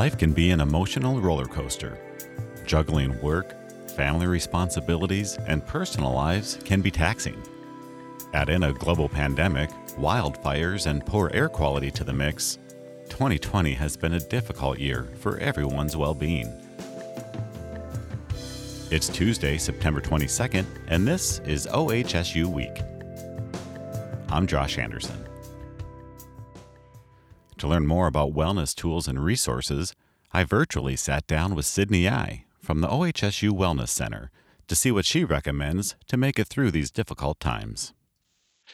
Life can be an emotional roller coaster. Juggling work, family responsibilities, and personal lives can be taxing. Add in a global pandemic, wildfires, and poor air quality to the mix, 2020 has been a difficult year for everyone's well being. It's Tuesday, September 22nd, and this is OHSU Week. I'm Josh Anderson. To learn more about wellness tools and resources, I virtually sat down with Sydney Ey from the OHSU Wellness Center to see what she recommends to make it through these difficult times.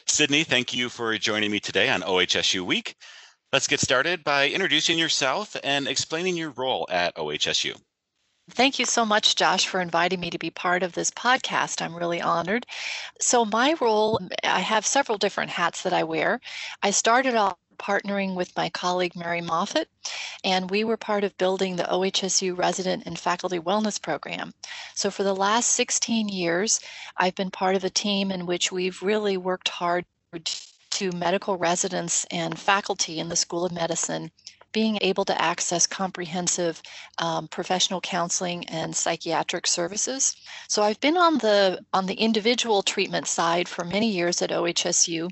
Sydney, thank you for joining me today on OHSU Week. Let's get started by introducing yourself and explaining your role at OHSU. Thank you so much, Josh, for inviting me to be part of this podcast. I'm really honored. So, my role, I have several different hats that I wear. I started off partnering with my colleague Mary Moffit, and we were part of building the OHSU resident and faculty wellness program. So, for the last 16 years, I've been part of a team in which we've really worked hard to medical residents and faculty in the School of Medicine being able to access comprehensive um, professional counseling and psychiatric services. So I've been on the on the individual treatment side for many years at OHSU,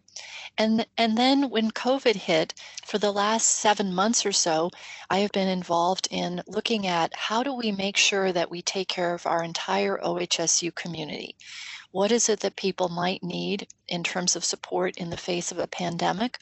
and and then when COVID hit, for the last seven months or so, I have been involved in looking at how do we make sure that we take care of our entire OHSU community. What is it that people might need in terms of support in the face of a pandemic?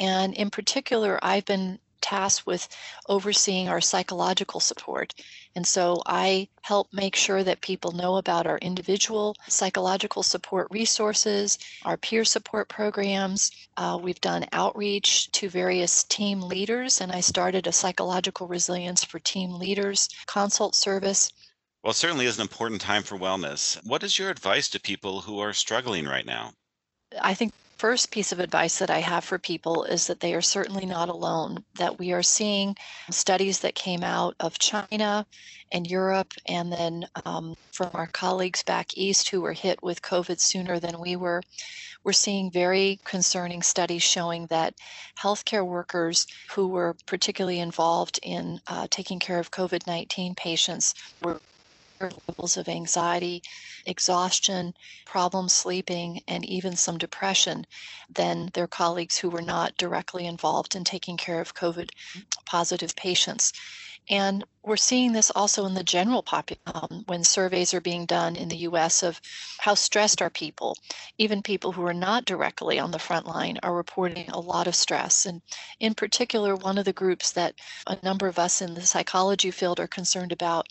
And in particular, I've been tasked with overseeing our psychological support. And so I help make sure that people know about our individual psychological support resources, our peer support programs. Uh, we've done outreach to various team leaders, and I started a psychological resilience for team leaders consult service. Well, it certainly is an important time for wellness. What is your advice to people who are struggling right now? I think first piece of advice that I have for people is that they are certainly not alone, that we are seeing studies that came out of China and Europe, and then um, from our colleagues back east who were hit with COVID sooner than we were. We're seeing very concerning studies showing that healthcare workers who were particularly involved in uh, taking care of COVID 19 patients were levels of anxiety, exhaustion, problems sleeping, and even some depression than their colleagues who were not directly involved in taking care of COVID positive patients. And we're seeing this also in the general population when surveys are being done in the US of how stressed are people. Even people who are not directly on the front line are reporting a lot of stress. And in particular, one of the groups that a number of us in the psychology field are concerned about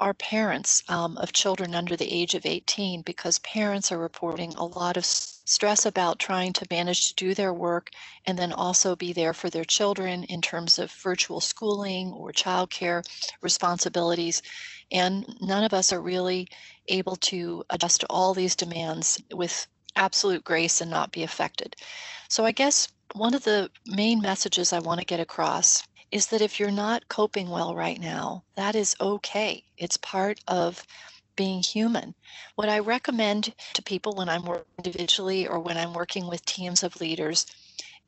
are parents um, of children under the age of 18 because parents are reporting a lot of stress about trying to manage to do their work and then also be there for their children in terms of virtual schooling or childcare responsibilities. And none of us are really able to adjust to all these demands with absolute grace and not be affected. So I guess one of the main messages I want to get across is that if you're not coping well right now, that is okay. It's part of being human. What I recommend to people when I'm working individually or when I'm working with teams of leaders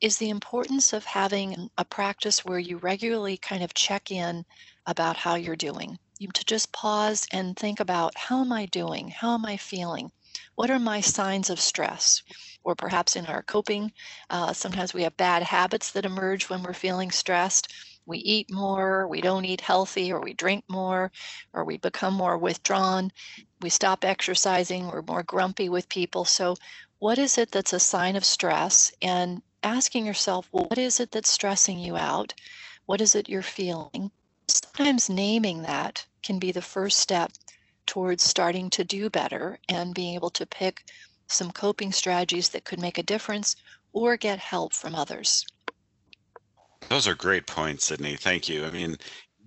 is the importance of having a practice where you regularly kind of check in about how you're doing. You to just pause and think about how am I doing? How am I feeling? What are my signs of stress? Or perhaps in our coping, uh, sometimes we have bad habits that emerge when we're feeling stressed we eat more, we don't eat healthy, or we drink more, or we become more withdrawn, we stop exercising, we're more grumpy with people. So, what is it that's a sign of stress? And asking yourself, well, what is it that's stressing you out? What is it you're feeling? Sometimes naming that can be the first step towards starting to do better and being able to pick some coping strategies that could make a difference or get help from others. Those are great points, Sydney. Thank you. I mean,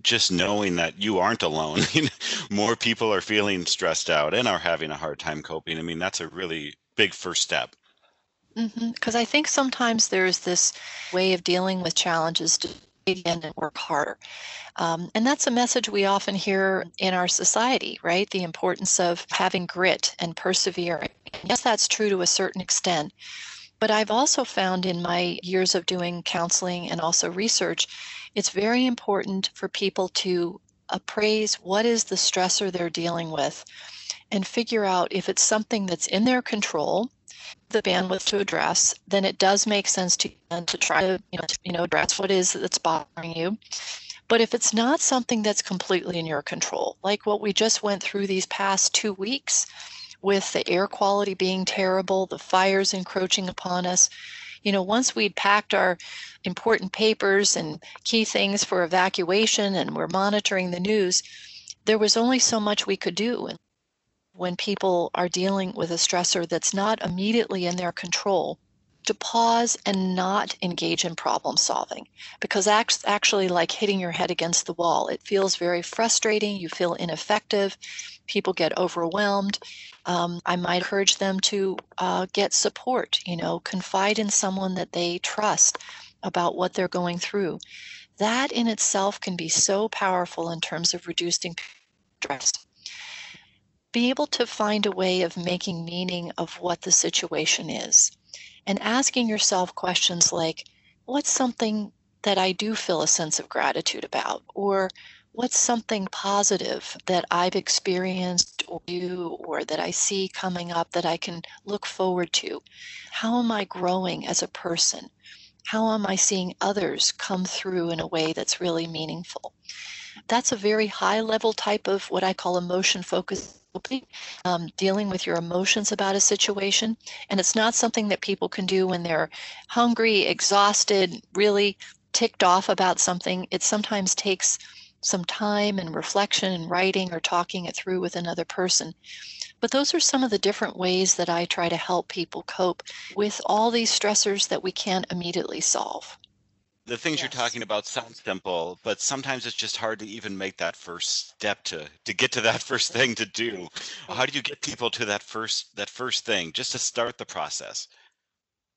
just knowing that you aren't alone, more people are feeling stressed out and are having a hard time coping. I mean, that's a really big first step. Because mm-hmm. I think sometimes there's this way of dealing with challenges to and work harder. Um, and that's a message we often hear in our society, right? The importance of having grit and persevering. Yes, that's true to a certain extent. But I've also found in my years of doing counseling and also research, it's very important for people to appraise what is the stressor they're dealing with and figure out if it's something that's in their control the bandwidth to address then it does make sense to uh, to try to you know, to, you know address what is that's bothering you. But if it's not something that's completely in your control like what we just went through these past two weeks with the air quality being terrible the fires encroaching upon us you know, once we'd packed our important papers and key things for evacuation and we're monitoring the news, there was only so much we could do. And when people are dealing with a stressor that's not immediately in their control, to pause and not engage in problem solving because that's actually like hitting your head against the wall. It feels very frustrating. You feel ineffective. People get overwhelmed. Um, I might encourage them to uh, get support, you know, confide in someone that they trust about what they're going through. That in itself can be so powerful in terms of reducing stress. Be able to find a way of making meaning of what the situation is and asking yourself questions like, what's something that I do feel a sense of gratitude about? Or what's something positive that I've experienced or you or that I see coming up that I can look forward to? How am I growing as a person? How am I seeing others come through in a way that's really meaningful? That's a very high level type of what I call emotion focused um, dealing with your emotions about a situation. And it's not something that people can do when they're hungry, exhausted, really ticked off about something. It sometimes takes some time and reflection and writing or talking it through with another person. But those are some of the different ways that I try to help people cope with all these stressors that we can't immediately solve. The things yes. you're talking about sound simple, but sometimes it's just hard to even make that first step to to get to that first thing to do. How do you get people to that first that first thing just to start the process?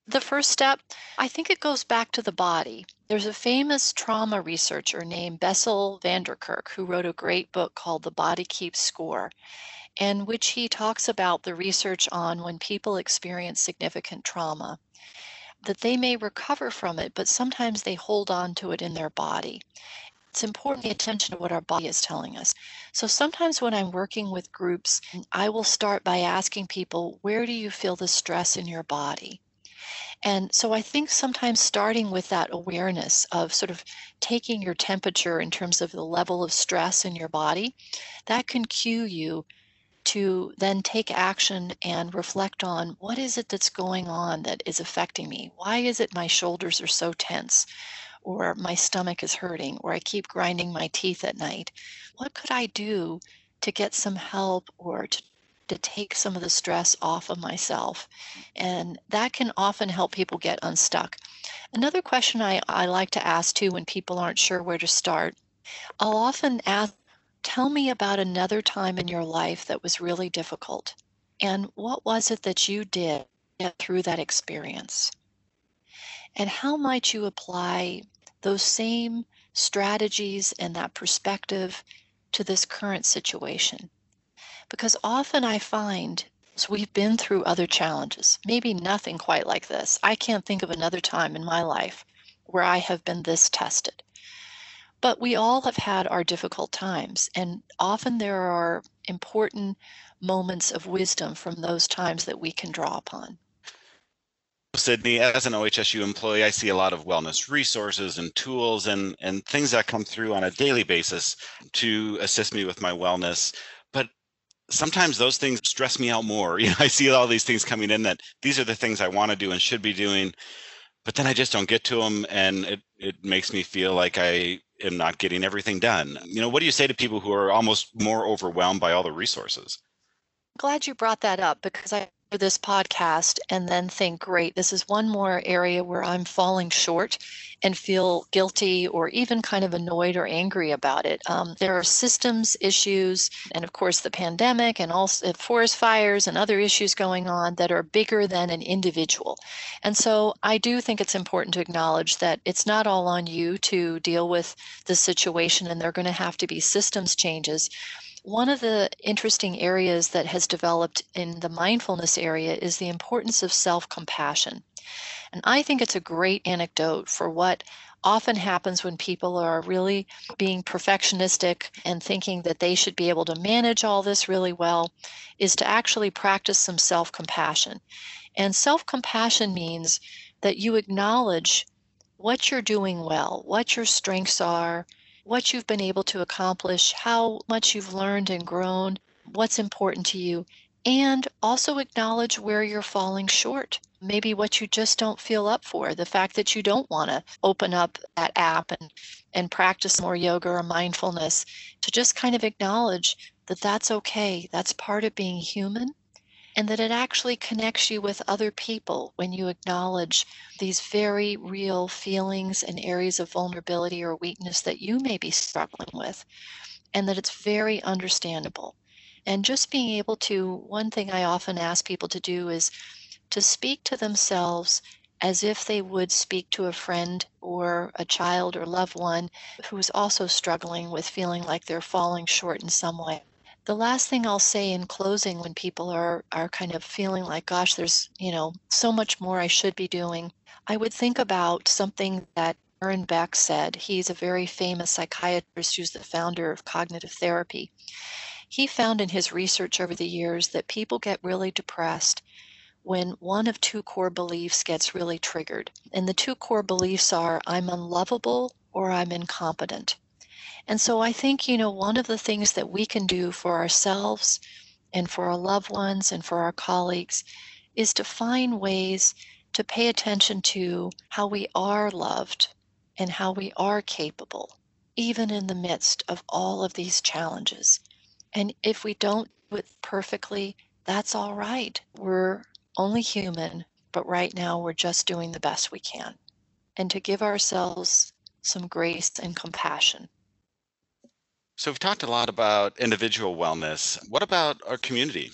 The first step, I think it goes back to the body. There's a famous trauma researcher named Bessel van der Kolk who wrote a great book called The Body Keeps Score, in which he talks about the research on when people experience significant trauma, that they may recover from it, but sometimes they hold on to it in their body. It's important to pay attention to what our body is telling us. So sometimes when I'm working with groups, I will start by asking people, where do you feel the stress in your body? And so I think sometimes starting with that awareness of sort of taking your temperature in terms of the level of stress in your body, that can cue you to then take action and reflect on what is it that's going on that is affecting me? Why is it my shoulders are so tense? Or my stomach is hurting, or I keep grinding my teeth at night. What could I do to get some help or to to take some of the stress off of myself. And that can often help people get unstuck. Another question I, I like to ask too when people aren't sure where to start, I'll often ask, tell me about another time in your life that was really difficult. And what was it that you did through that experience? And how might you apply those same strategies and that perspective to this current situation? Because often I find so we've been through other challenges, maybe nothing quite like this. I can't think of another time in my life where I have been this tested. But we all have had our difficult times, and often there are important moments of wisdom from those times that we can draw upon. Sydney, as an OHSU employee, I see a lot of wellness resources and tools and, and things that come through on a daily basis to assist me with my wellness But sometimes those things stress me out more. You know, I see all these things coming in that these are the things I want to do and should be doing, but then I just don't get to them, and it it makes me feel like I am not getting everything done. You know, what do you say to people who are almost more overwhelmed by all the resources? Glad you brought that up because I this podcast and then think, great, this is one more area where I'm falling short and feel guilty or even kind of annoyed or angry about it. Um, there are systems issues, and of course, the pandemic and also forest fires and other issues going on that are bigger than an individual. And so I do think it's important to acknowledge that it's not all on you to deal with the situation, and there are going to have to be systems changes. One of the interesting areas that has developed in the mindfulness area is the importance of self compassion. And I think it's a great anecdote for what often happens when people are really being perfectionistic and thinking that they should be able to manage all this really well is to actually practice some self compassion. And self compassion means that you acknowledge what you're doing well, what your strengths are, what you've been able to accomplish, how much you've learned and grown, what's important to you, and also acknowledge where you're falling short. Maybe what you just don't feel up for, the fact that you don't want to open up that app and, and practice more yoga or mindfulness, to just kind of acknowledge that that's okay. That's part of being human. And that it actually connects you with other people when you acknowledge these very real feelings and areas of vulnerability or weakness that you may be struggling with, and that it's very understandable and just being able to, one thing I often ask people to do is to speak to themselves as if they would speak to a friend or a child or loved one who's also struggling with feeling like they're falling short in some way. The last thing I'll say in closing when people are are kind of feeling like gosh there's, you know, so much more I should be doing, I would think about something that Aaron Beck said. He's a very famous psychiatrist who's the founder of cognitive therapy. He found in his research over the years that people get really depressed when one of two core beliefs gets really triggered. And the two core beliefs are I'm unlovable or I'm incompetent. And so I think, you know, one of the things that we can do for ourselves and for our loved ones and for our colleagues is to find ways to pay attention to how we are loved and how we are capable, even in the midst of all of these challenges. And if we don't do it perfectly, that's all right. We're only human, but right now we're just doing the best we can. And to give ourselves some grace and compassion. So, we've talked a lot about individual wellness. What about our community?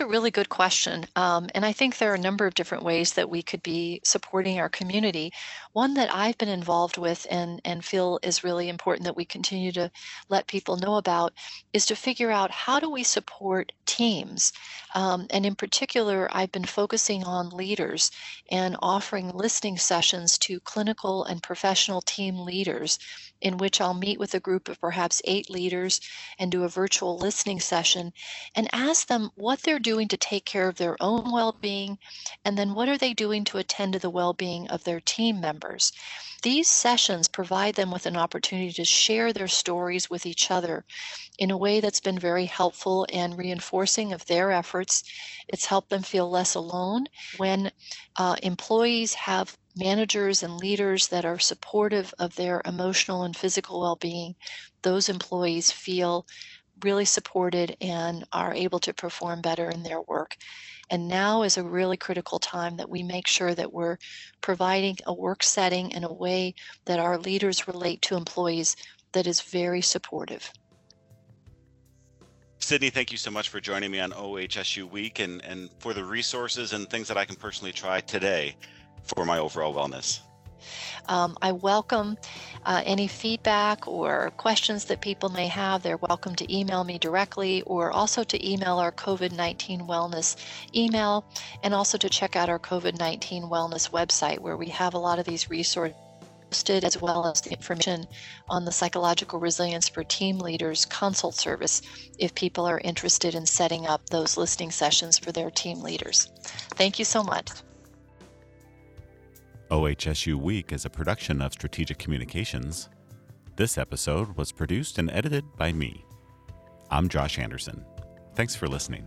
A really good question. Um, and I think there are a number of different ways that we could be supporting our community. One that I've been involved with and, and feel is really important that we continue to let people know about is to figure out how do we support teams. Um, and in particular, I've been focusing on leaders and offering listening sessions to clinical and professional team leaders in which I'll meet with a group of perhaps eight leaders and do a virtual listening session and ask them what they're doing to take care of their own well being and then what are they doing to attend to the well being of their team members. These sessions provide them with an opportunity to share their stories with each other in a way that's been very helpful and reinforcing of their efforts. It's helped them feel less alone when uh, employees have managers and leaders that are supportive of their emotional and physical well being, those employees feel really supported and are able to perform better in their work. And now is a really critical time that we make sure that we're providing a work setting in a way that our leaders relate to employees that is very supportive. Sydney, thank you so much for joining me on OHSU Week and, and for the resources and things that I can personally try today for my overall wellness. Um, I welcome uh, any feedback or questions that people may have. They're welcome to email me directly or also to email our COVID 19 wellness email and also to check out our COVID 19 wellness website where we have a lot of these resources posted as well as the information on the psychological resilience for team leaders consult service if people are interested in setting up those listening sessions for their team leaders. Thank you so much. OHSU Week is a production of Strategic Communications. This episode was produced and edited by me. I'm Josh Anderson. Thanks for listening.